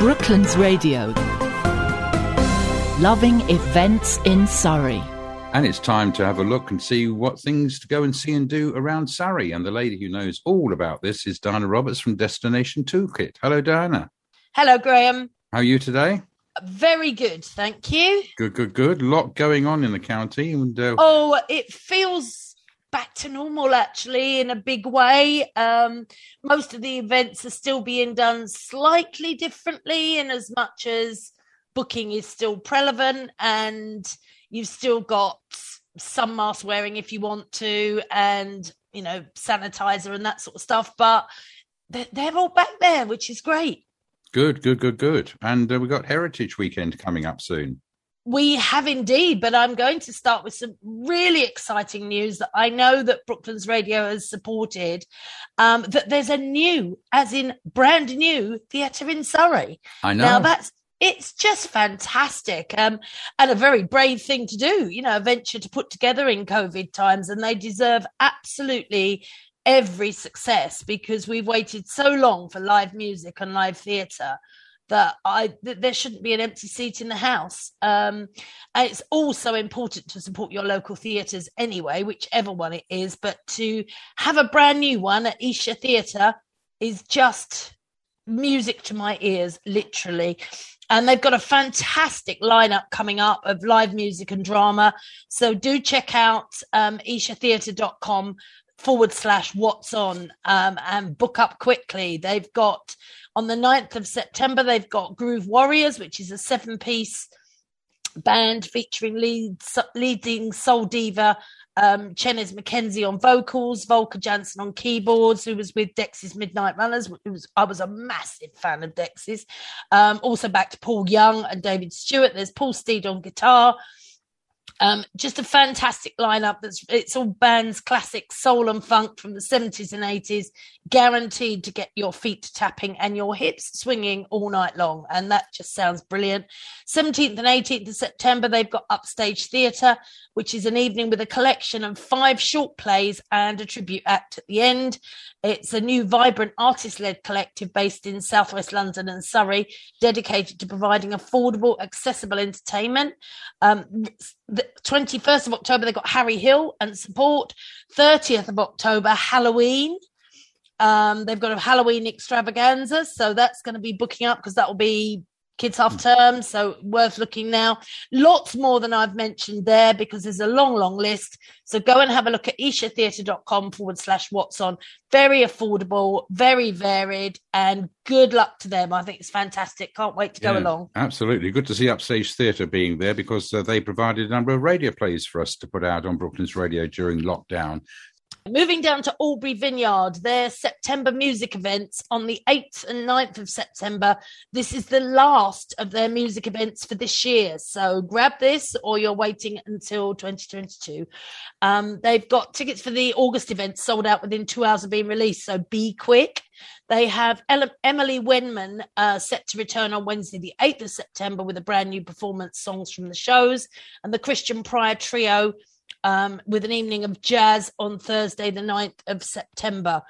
Brooklands Radio. Loving events in Surrey. And it's time to have a look and see what things to go and see and do around Surrey. And the lady who knows all about this is Diana Roberts from Destination Toolkit. Hello, Diana. Hello, Graham. How are you today? Very good, thank you. Good, good, good. A lot going on in the county. And, uh... Oh, it feels back to normal actually in a big way. Um, most of the events are still being done slightly differently, in as much as booking is still prevalent and you've still got some mask wearing if you want to, and you know sanitizer and that sort of stuff. But they're, they're all back there, which is great. Good, good, good, good. And uh, we've got Heritage Weekend coming up soon. We have indeed, but I'm going to start with some really exciting news that I know that Brooklands Radio has supported. Um, that there's a new, as in brand new, theatre in Surrey. I know. Now that's it's just fantastic um, and a very brave thing to do, you know, a venture to put together in COVID times. And they deserve absolutely every success because we've waited so long for live music and live theatre that I that there shouldn't be an empty seat in the house. Um, and it's also important to support your local theatres anyway, whichever one it is. But to have a brand new one at Esher Theatre is just music to my ears, literally. And they've got a fantastic lineup coming up of live music and drama. So do check out um, eshertheatre.com forward slash what's on um, and book up quickly. They've got on the 9th of September, they've got Groove Warriors, which is a seven piece band featuring lead, leading soul diva um, Chenez McKenzie on vocals, Volker Jansen on keyboards, who was with Dexys Midnight Runners. Was, I was a massive fan of Dexys. Um, also back to Paul Young and David Stewart. There's Paul Steed on guitar. Um, just a fantastic lineup. That's it's all bands, classic soul and funk from the 70s and 80s, guaranteed to get your feet tapping and your hips swinging all night long. And that just sounds brilliant. 17th and 18th of September, they've got Upstage Theatre, which is an evening with a collection of five short plays and a tribute act at the end. It's a new, vibrant, artist led collective based in southwest London and Surrey, dedicated to providing affordable, accessible entertainment. Um, the 21st of October, they've got Harry Hill and support. 30th of October, Halloween. Um, they've got a Halloween extravaganza, so that's going to be booking up because that will be kids half term, so worth looking now. Lots more than I've mentioned there because there's a long, long list. So go and have a look at eshertheatre.com forward slash what's on. Very affordable, very varied, and good luck to them. I think it's fantastic. Can't wait to go Yeah, along. Absolutely. Good to see Upstage Theatre being there because uh, they provided a number of radio plays for us to put out on Brooklands Radio during lockdown. Moving down to Albury Vineyard, their September music events on the 8th and 9th of September. This is the last of their music events for this year. So grab this or you're waiting until 2022. Um, they've got tickets for the August event sold out within two hours of being released. So be quick. They have Emily Wenman uh, set to return on Wednesday, the 8th of September, with a brand new performance, songs from the shows, and the Christian Prior Trio um, with an evening of jazz on Thursday, the 9th of September.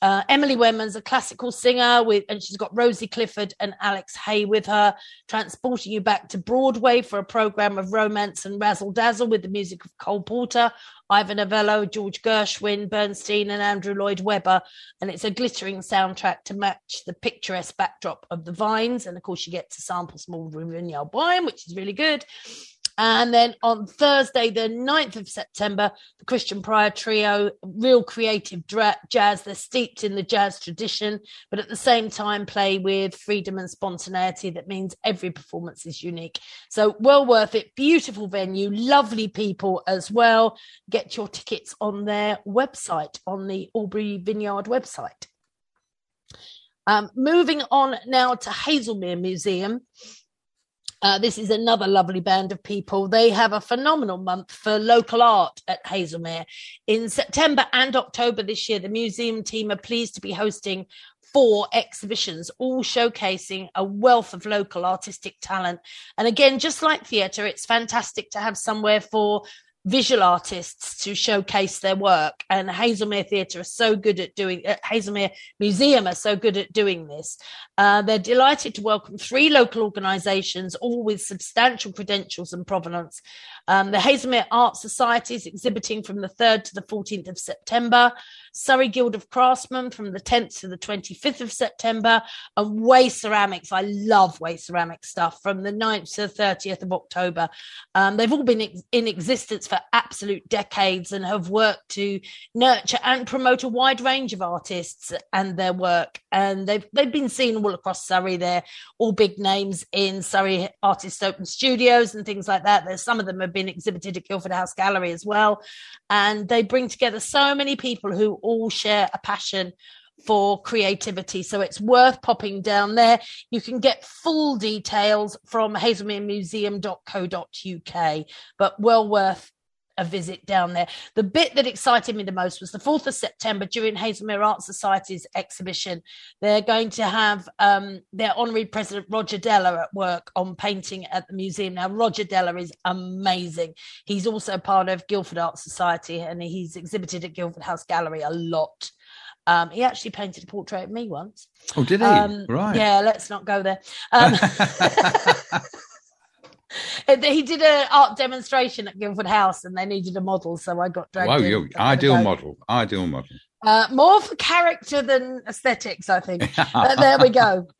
Uh, Emily Wenman's a classical singer with, and she's got Rosie Clifford and Alex Hay with her, transporting you back to Broadway for a program of romance and razzle dazzle with the music of Cole Porter, Ivor Novello, George Gershwin, Bernstein, and Andrew Lloyd Webber. And it's a glittering soundtrack to match the picturesque backdrop of the vines. And of course, you get to sample small vineyard wine, which is really good. And then on Thursday, the 9th of September, the Christian Prior Trio, real creative dra- jazz. They're steeped in the jazz tradition, but at the same time, play with freedom and spontaneity. That means every performance is unique. So, well worth it. Beautiful venue, lovely people as well. Get your tickets on their website, on the Albury Vineyard website. Um, moving on now to Haslemere Museum. Uh, this is another lovely band of people. They have a phenomenal month for local art at Haslemere. In September and October this year, the museum team are pleased to be hosting four exhibitions, all showcasing a wealth of local artistic talent. And again, just like theatre, it's fantastic to have somewhere for visual artists to showcase their work. And Haslemere Theatre are so good at doing, uh, Haslemere Museum are so good at doing this. Uh, they're delighted to welcome three local organisations, all with substantial credentials and provenance. Um, the Haslemere Art Society is exhibiting from the 3rd to the 14th of September. Surrey Guild of Craftsmen from the 10th to the 25th of September, and Way Ceramics. I love Way Ceramics stuff from the 9th to the 30th of October. Um, they've all been ex- in existence for absolute decades and have worked to nurture and promote a wide range of artists and their work. And they've they've been seen all across Surrey. They're all big names in Surrey Artists Open Studios and things like that. There's some of them have been exhibited at Guildford House Gallery as well. And they bring together so many people who all share a passion for creativity. So it's worth popping down there. You can get full details from haslemeremuseum.co.uk, but well worth a visit down there. The bit that excited me the most was the 4th of September during Haslemere Art Society's exhibition. They're going to have um, their honorary president, Roger Dellar, at work on painting at the museum. Now, Roger Dellar is amazing. He's also part of Guildford Art Society and he's exhibited at Guildford House Gallery a lot. Um, he actually painted a portrait of me once. Oh, did he? Um, right. Yeah, let's not go there. Um, he did an art demonstration at Guildford House, and they needed a model, so I got dragged. Wow, you ideal model. Ideal model. Uh, more for character than aesthetics, I think. but there we go.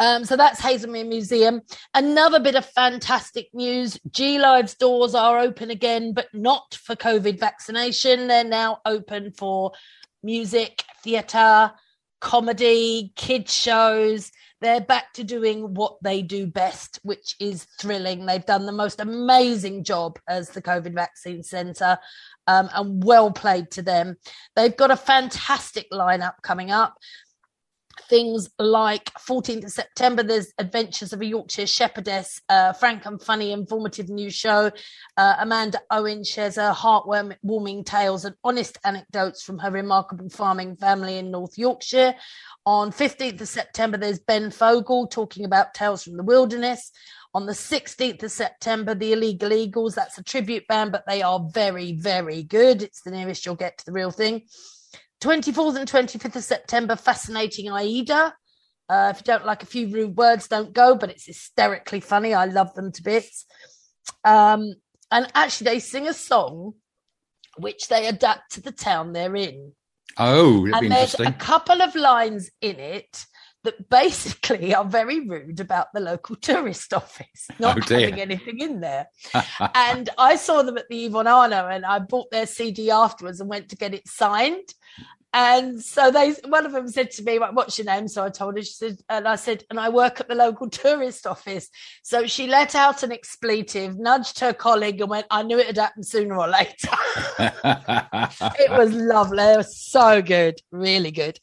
Um, so that's Haslemere Museum. Another bit of fantastic news G Live's doors are open again, but not for COVID vaccination. They're now open for music, theatre, comedy, kids' shows. They're back to doing what they do best, which is thrilling. They've done the most amazing job as the COVID vaccine centre. Um, and well played to them. They've got a fantastic lineup coming up things like 14th of September, there's Adventures of a Yorkshire Shepherdess, uh, frank and funny, informative news show. Uh, Amanda Owen shares her heartwarming tales and honest anecdotes from her remarkable farming family in North Yorkshire. On 15th of September, there's Ben Fogle talking about Tales from the Wilderness. On the 16th of September, the Illegal Eagles, that's a tribute band, but they are very, very good. It's the nearest you'll get to the real thing. 24th and 25th of September, Fascinating Aida. Uh, if you don't like a few rude words, don't go, but it's hysterically funny. I love them to bits. Um, and actually, they sing a song which they adapt to the town they're in. Oh, and there's a couple of lines in it that basically are very rude about the local tourist office not oh having anything in there. and I saw them at the Yvonne Arnaud and I bought their CD afterwards and went to get it signed. And so they, one of them said to me, "What's your name?" So I told her. She said, and I said, "And I work at the local tourist office." So she let out an expletive, nudged her colleague, and went, "I knew it had happened sooner or later." it was lovely. It was so good, really good.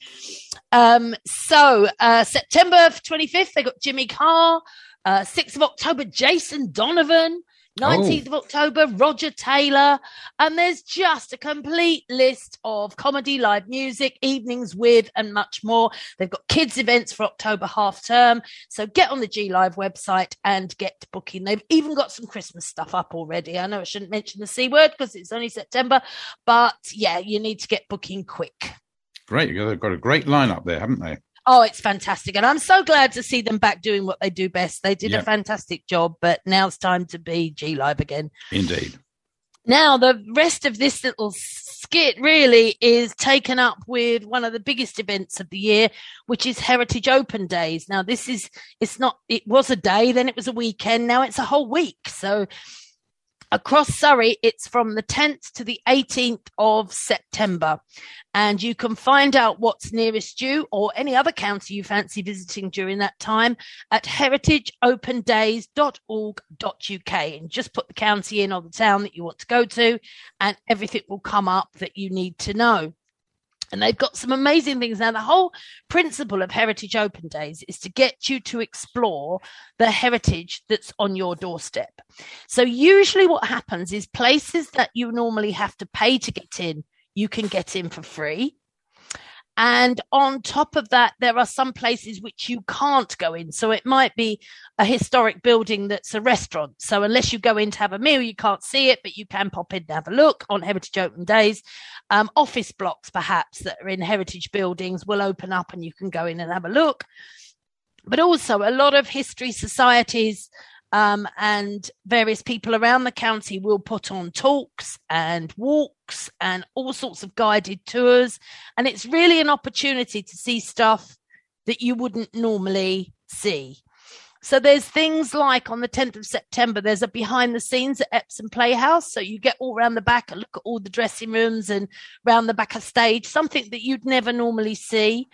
Um, so uh, September twenty fifth, they got Jimmy Carr. Uh, 6th of October, Jason Donovan. 19th oh. of October, Roger Taylor. And there's just a complete list of comedy, live music, evenings with, and much more. They've got kids' events for October half term. So get on the G Live website and get booking. They've even got some Christmas stuff up already. I know I shouldn't mention the C word because it's only September, but yeah, you need to get booking quick. Great. They've got a great lineup there, haven't they? Oh, it's fantastic. And I'm so glad to see them back doing what they do best. They did a fantastic job, but now it's time to be G Live again. Indeed. Now, the rest of this little skit really is taken up with one of the biggest events of the year, which is Heritage Open Days. Now, this is, it's not, it was a day, then it was a weekend, now it's a whole week. So, across Surrey, it's from the 10th to the 18th of September. And you can find out what's nearest you or any other county you fancy visiting during that time at heritageopendays.org.uk. And just put the county in or the town that you want to go to, and everything will come up that you need to know. And they've got some amazing things. Now, the whole principle of Heritage Open Days is to get you to explore the heritage that's on your doorstep. So, usually, what happens is places that you normally have to pay to get in, you can get in for free. And on top of that, there are some places which you can't go in. So it might be a historic building that's a restaurant. So unless you go in to have a meal, you can't see it, but you can pop in and have a look on Heritage Open Days. Um, office blocks, perhaps, that are in heritage buildings will open up and you can go in and have a look. But also, a lot of history societies um, and various people around the county will put on talks and walks and all sorts of guided tours. And it's really an opportunity to see stuff that you wouldn't normally see. So there's things like on the 10th of September, there's a behind the scenes at Epsom Playhouse. So you get all around the back and look at all the dressing rooms and round the back of stage, something that you'd never normally see.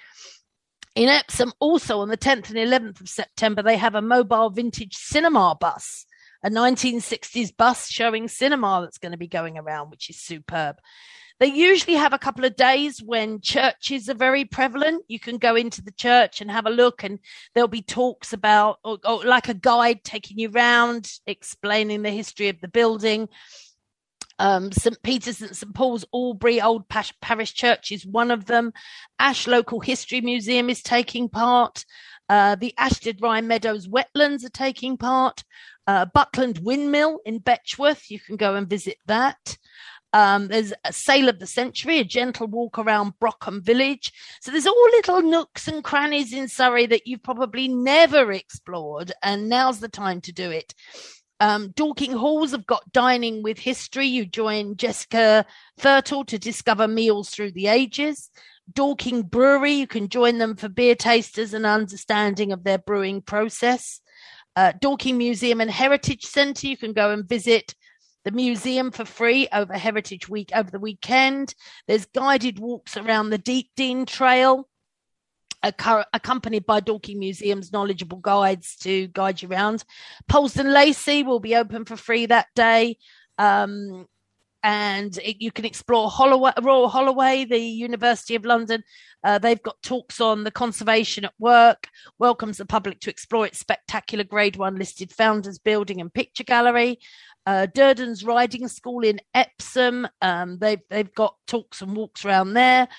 In Epsom, also on the 10th and 11th of September, they have a mobile vintage cinema bus, a 1960s bus showing cinema that's going to be going around, which is superb. They usually have a couple of days when churches are very prevalent. You can go into the church and have a look, and there'll be talks about, or, or like a guide taking you around, explaining the history of the building. Um, St. Peter's and St. Paul's Albury Old Parish Church is one of them. Ash Local History Museum is taking part. Uh, the Ashtead Rye Meadows Wetlands are taking part. Uh, Buckland Windmill in Betchworth, you can go and visit that. Um, there's a Sale of the Century, a gentle walk around Brockham Village. So there's all little nooks and crannies in Surrey that you've probably never explored, and now's the time to do it. Um, Dorking Halls have got Dining with History. You join Jessica Fertile to discover meals through the ages. Dorking Brewery, you can join them for beer tasters and understanding of their brewing process. Uh, Dorking Museum and Heritage Centre, you can go and visit the museum for free over Heritage Week over the weekend. There's guided walks around the Deepdene Trail accompanied by Dorking Museum's knowledgeable guides to guide you around. Polesden Lacey will be open for free that day. Um, and it, you can explore Holloway, Royal Holloway, the University of London. Uh, they've got talks on the conservation at work, welcomes the public to explore its spectacular Grade 1 listed founders building and picture gallery. Uh, Durdans Riding School in Epsom, um, they've, they've got talks and walks around there.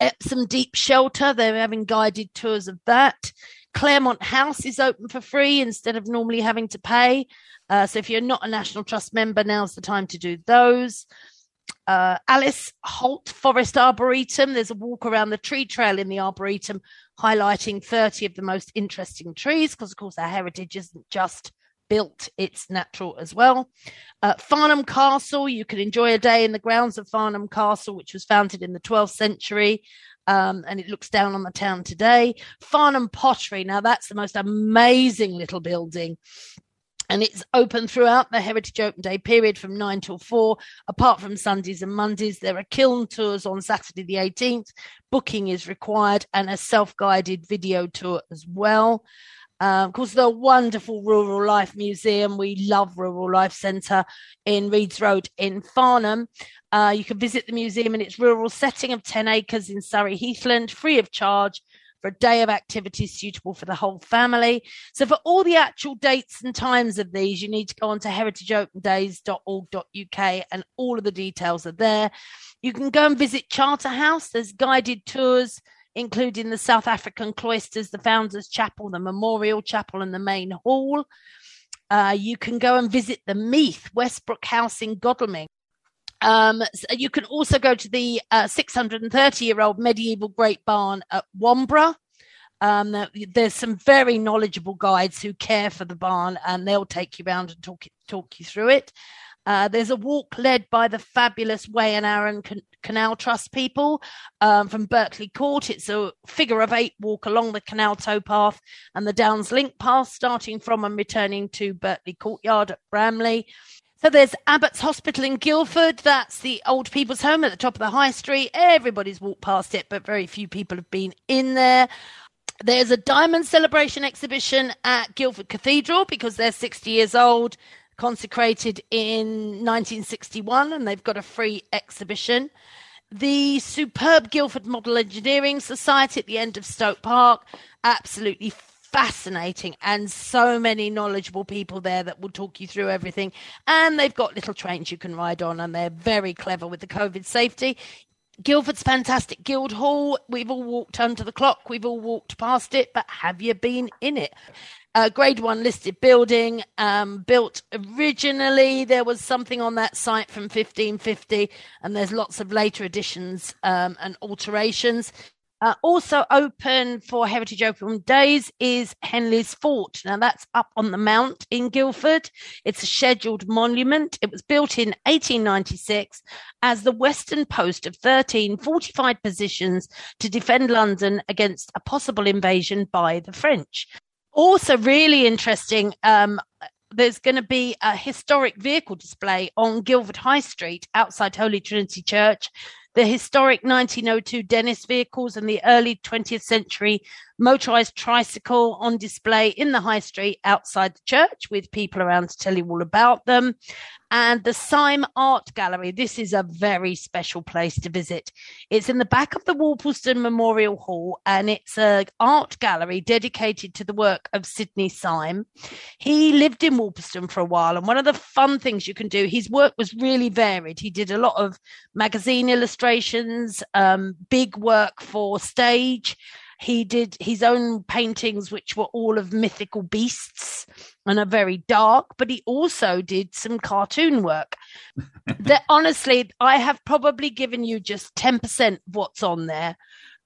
Epsom Deep Shelter, they're having guided tours of that. Claremont House is open for free instead of normally having to pay. Uh, so if you're not a National Trust member, now's the time to do those. Uh, Alice Holt Forest Arboretum, there's a walk around the tree trail in the Arboretum highlighting 30 of the most interesting trees because, of course, our heritage isn't just built, it's natural as well. Uh, Farnham Castle, you can enjoy a day in the grounds of Farnham Castle, which was founded in the 12th century. Um, and it looks down on the town today. Farnham Pottery, now that's the most amazing little building and it's open throughout the Heritage Open Day period from 9 till 4. Apart from Sundays and Mondays, there are kiln tours on Saturday the 18th. Booking is required and a self guided video tour as well. Um, of course, the wonderful Rural Life Museum. We love Rural Life Centre in Reeds Road in Farnham. Uh, you can visit the museum in its rural setting of 10 acres in Surrey Heathland, free of charge for a day of activities suitable for the whole family. So, for all the actual dates and times of these, you need to go on to heritageopendays.org.uk and all of the details are there. You can go and visit Charterhouse, there's guided tours including the South African cloisters, the Founders Chapel, the Memorial Chapel, and the main hall. Uh, you can go and visit the Meath Westbrook House in Godalming. Um, so you can also go to the 630 uh, year old medieval Great Barn at Wanborough. Um, there's some very knowledgeable guides who care for the barn and they'll take you around and talk, talk you through it. Uh, there's a walk led by the fabulous Wey and Arun Can- Canal Trust people um, from Berkeley Court. It's a figure of eight walk along the canal towpath and the Downs Link path, starting from and returning to Berkeley Courtyard at Bramley. So there's Abbott's Hospital in Guildford. That's the old people's home at the top of the high street. Everybody's walked past it, but very few people have been in there. There's a diamond celebration exhibition at Guildford Cathedral because they're 60 years old consecrated in 1961, and they've got a free exhibition. The superb Guildford Model Engineering Society at the end of Stoke Park, absolutely fascinating, and so many knowledgeable people there that will talk you through everything. And they've got little trains you can ride on, and they're very clever with the COVID safety. Guildford's fantastic Guildhall. We've all walked under the clock. We've all walked past it, but have you been in it? A grade one listed building, um, built originally. There was something on that site from 1550, and there's lots of later additions um, and alterations. Uh, also open for Heritage Open Days is Henley's Fort. Now that's up on the Mount in Guildford. It's a scheduled monument. It was built in 1896 as the western post of 13 fortified positions to defend London against a possible invasion by the French. Also, really interesting. Um, there's going to be a historic vehicle display on Guildford High Street outside Holy Trinity Church the historic 1902 Dennis vehicles and the early 20th century motorized tricycle on display in the high street outside the church with people around to tell you all about them. And the Sime Art Gallery. This is a very special place to visit. It's in the back of the Worplesdon Memorial Hall and it's an art gallery dedicated to the work of Sidney Sime. He lived in Worplesdon for a while. And one of the fun things you can do, his work was really varied. He did a lot of magazine illustrations, um, big work for stage. He did his own paintings, which were all of mythical beasts and are very dark, but he also did some cartoon work. that honestly, I have probably given you just 10% of what's on there.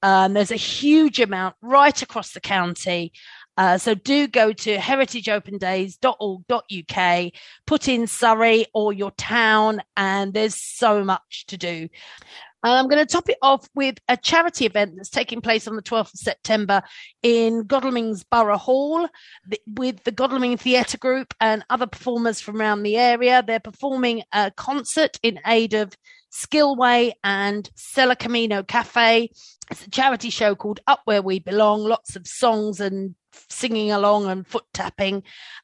Um, there's a huge amount right across the county. Uh, so do go to heritageopendays.org.uk, put in Surrey or your town, and there's so much to do. And I'm going to top it off with a charity event that's taking place on the 12th of September in Godalming's Borough Hall with the Godalming Theatre Group and other performers from around the area. They're performing a concert in aid of Skillway and Sella Camino Cafe. It's a charity show called Up Where We Belong. Lots of songs and singing along and foot tapping.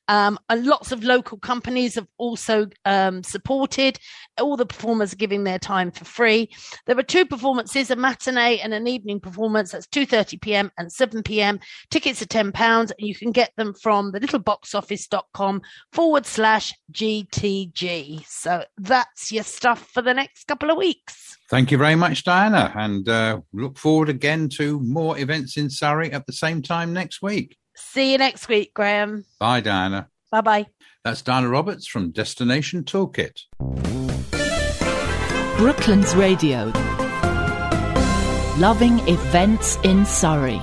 Um, and lots of local companies have also um, supported. All the performers are giving their time for free. There are two performances, a matinee and an evening performance. That's 2.30 p.m. and 7 p.m. Tickets are £10 and you can get them from the littleboxoffice.com forward slash GTG. So that's your stuff for the next couple of weeks. Thank you very much, Diana, and uh, look forward again to more events in Surrey at the same time next week. See you next week, Graham. Bye, Diana. Bye bye. That's Diana Roberts from Destination Toolkit. Brooklands Radio. Loving events in Surrey.